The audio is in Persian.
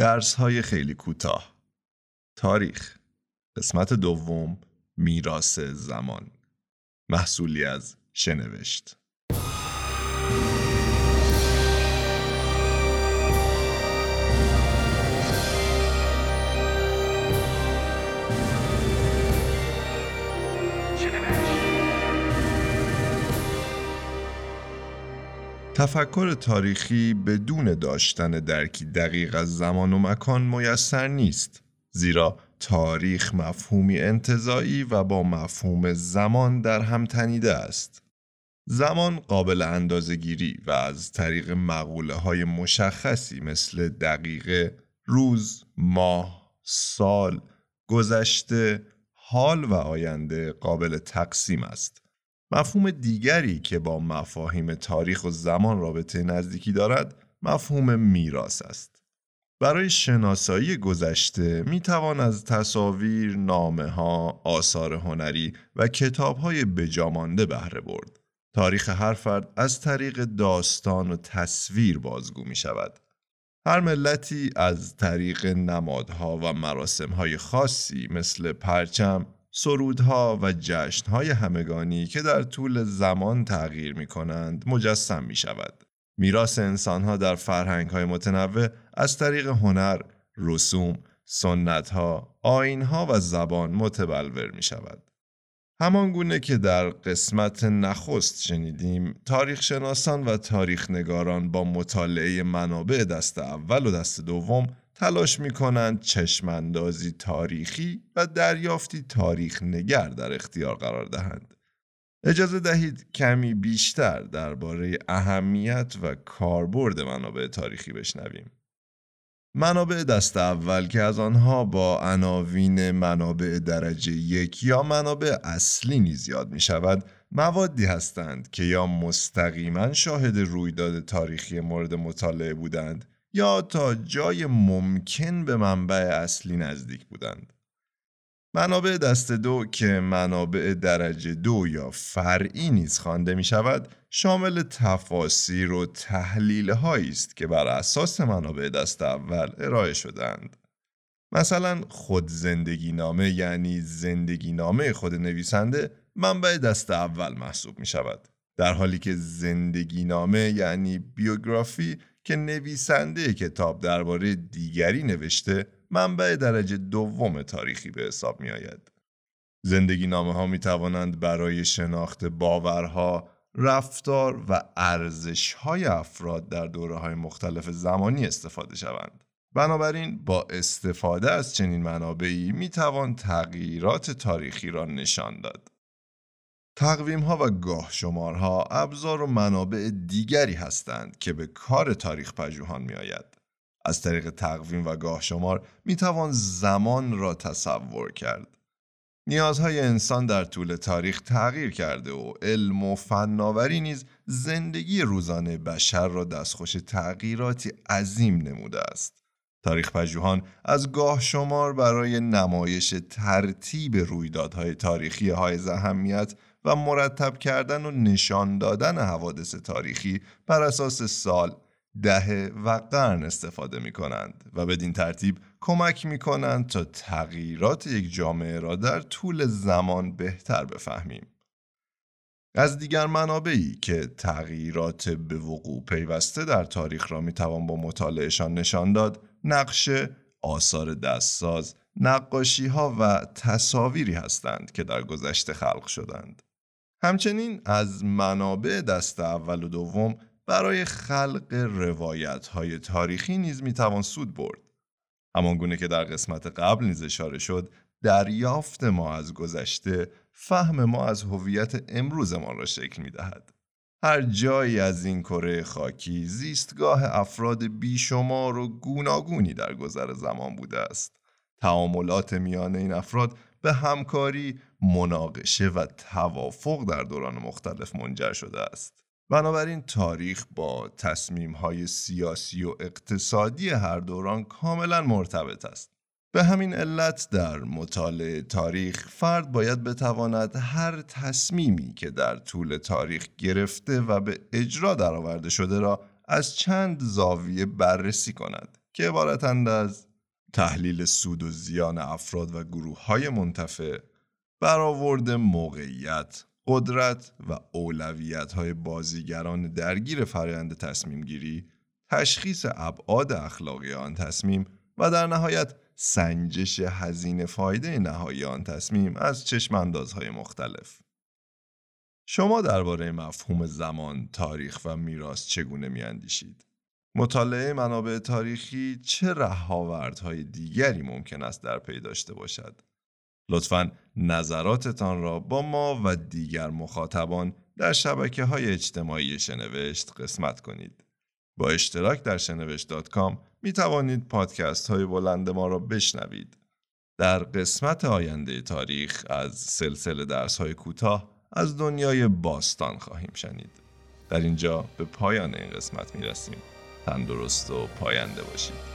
درس های خیلی کوتاه. تاریخ قسمت دوم میراث زمان. محصولی از شنوشت. تفکر تاریخی بدون داشتن درکی دقیق از زمان و مکان میسر نیست زیرا تاریخ مفهومی انتظایی و با مفهوم زمان در هم تنیده است زمان قابل اندازگیری و از طریق مقوله های مشخصی مثل دقیقه، روز، ماه، سال، گذشته، حال و آینده قابل تقسیم است. مفهوم دیگری که با مفاهیم تاریخ و زمان رابطه نزدیکی دارد مفهوم میراث است. برای شناسایی گذشته می توان از تصاویر، نامه ها، آثار هنری و کتاب های بجامانده بهره برد. تاریخ هر فرد از طریق داستان و تصویر بازگو می شود. هر ملتی از طریق نمادها و مراسمهای خاصی مثل پرچم، سرودها و جشنهای همگانی که در طول زمان تغییر می کنند مجسم می شود. میراث انسانها در فرهنگهای متنوع از طریق هنر، رسوم، سنتها، آینها و زبان متبلور می شود. همان که در قسمت نخست شنیدیم تاریخ شناسان و تاریخ نگاران با مطالعه منابع دست اول و دست دوم تلاش می کنند چشماندازی تاریخی و دریافتی تاریخ نگر در اختیار قرار دهند. اجازه دهید کمی بیشتر درباره اهمیت و کاربرد منابع تاریخی بشنویم. منابع دست اول که از آنها با عناوین منابع درجه یک یا منابع اصلی نیز یاد می شود موادی هستند که یا مستقیما شاهد رویداد تاریخی مورد مطالعه بودند یا تا جای ممکن به منبع اصلی نزدیک بودند. منابع دست دو که منابع درجه دو یا فرعی نیز خوانده می شود شامل تفاسیر و تحلیل است که بر اساس منابع دست اول ارائه شدند. مثلا خود زندگی نامه یعنی زندگی نامه خود نویسنده منبع دست اول محسوب می شود. در حالی که زندگی نامه یعنی بیوگرافی که نویسنده کتاب درباره دیگری نوشته منبع درجه دوم تاریخی به حساب می آید. زندگی نامه ها می توانند برای شناخت باورها، رفتار و ارزش های افراد در دوره های مختلف زمانی استفاده شوند. بنابراین با استفاده از چنین منابعی می توان تغییرات تاریخی را نشان داد. تقویم ها و گاه شمارها ابزار و منابع دیگری هستند که به کار تاریخ پژوهان می آید. از طریق تقویم و گاه شمار می توان زمان را تصور کرد. نیازهای انسان در طول تاریخ تغییر کرده و علم و فناوری نیز زندگی روزانه بشر را دستخوش تغییراتی عظیم نموده است. تاریخ پژوهان از گاه شمار برای نمایش ترتیب رویدادهای تاریخی های اهمیت و مرتب کردن و نشان دادن حوادث تاریخی بر اساس سال، دهه و قرن استفاده می کنند و بدین ترتیب کمک می کنند تا تغییرات یک جامعه را در طول زمان بهتر بفهمیم. از دیگر منابعی که تغییرات به وقوع پیوسته در تاریخ را می توان با مطالعهشان نشان داد، نقشه، آثار دستساز، نقاشی ها و تصاویری هستند که در گذشته خلق شدند. همچنین از منابع دست اول و دوم برای خلق روایت های تاریخی نیز می‌توان سود برد. همان گونه که در قسمت قبل نیز اشاره شد دریافت ما از گذشته فهم ما از هویت امروزمان را شکل می دهد. هر جایی از این کره خاکی زیستگاه افراد بیشمار و گوناگونی در گذر زمان بوده است. تعاملات میان این افراد به همکاری، مناقشه و توافق در دوران مختلف منجر شده است. بنابراین تاریخ با تصمیم های سیاسی و اقتصادی هر دوران کاملا مرتبط است. به همین علت در مطالعه تاریخ فرد باید بتواند هر تصمیمی که در طول تاریخ گرفته و به اجرا درآورده شده را از چند زاویه بررسی کند. که عبارتند از تحلیل سود و زیان افراد و گروه های منتفع برآورد موقعیت قدرت و اولویت های بازیگران درگیر فرایند تصمیم گیری تشخیص ابعاد اخلاقی آن تصمیم و در نهایت سنجش هزینه فایده نهایی آن تصمیم از چشم اندازهای مختلف شما درباره مفهوم زمان، تاریخ و میراث چگونه میاندیشید؟ مطالعه منابع تاریخی چه رهاوردهای دیگری ممکن است در پی داشته باشد؟ لطفا نظراتتان را با ما و دیگر مخاطبان در شبکه های اجتماعی شنوشت قسمت کنید. با اشتراک در شنوشت.com می توانید پادکست های بلند ما را بشنوید. در قسمت آینده تاریخ از سلسله درس های کوتاه از دنیای باستان خواهیم شنید. در اینجا به پایان این قسمت می رسیم. تندرست و پاینده باشید.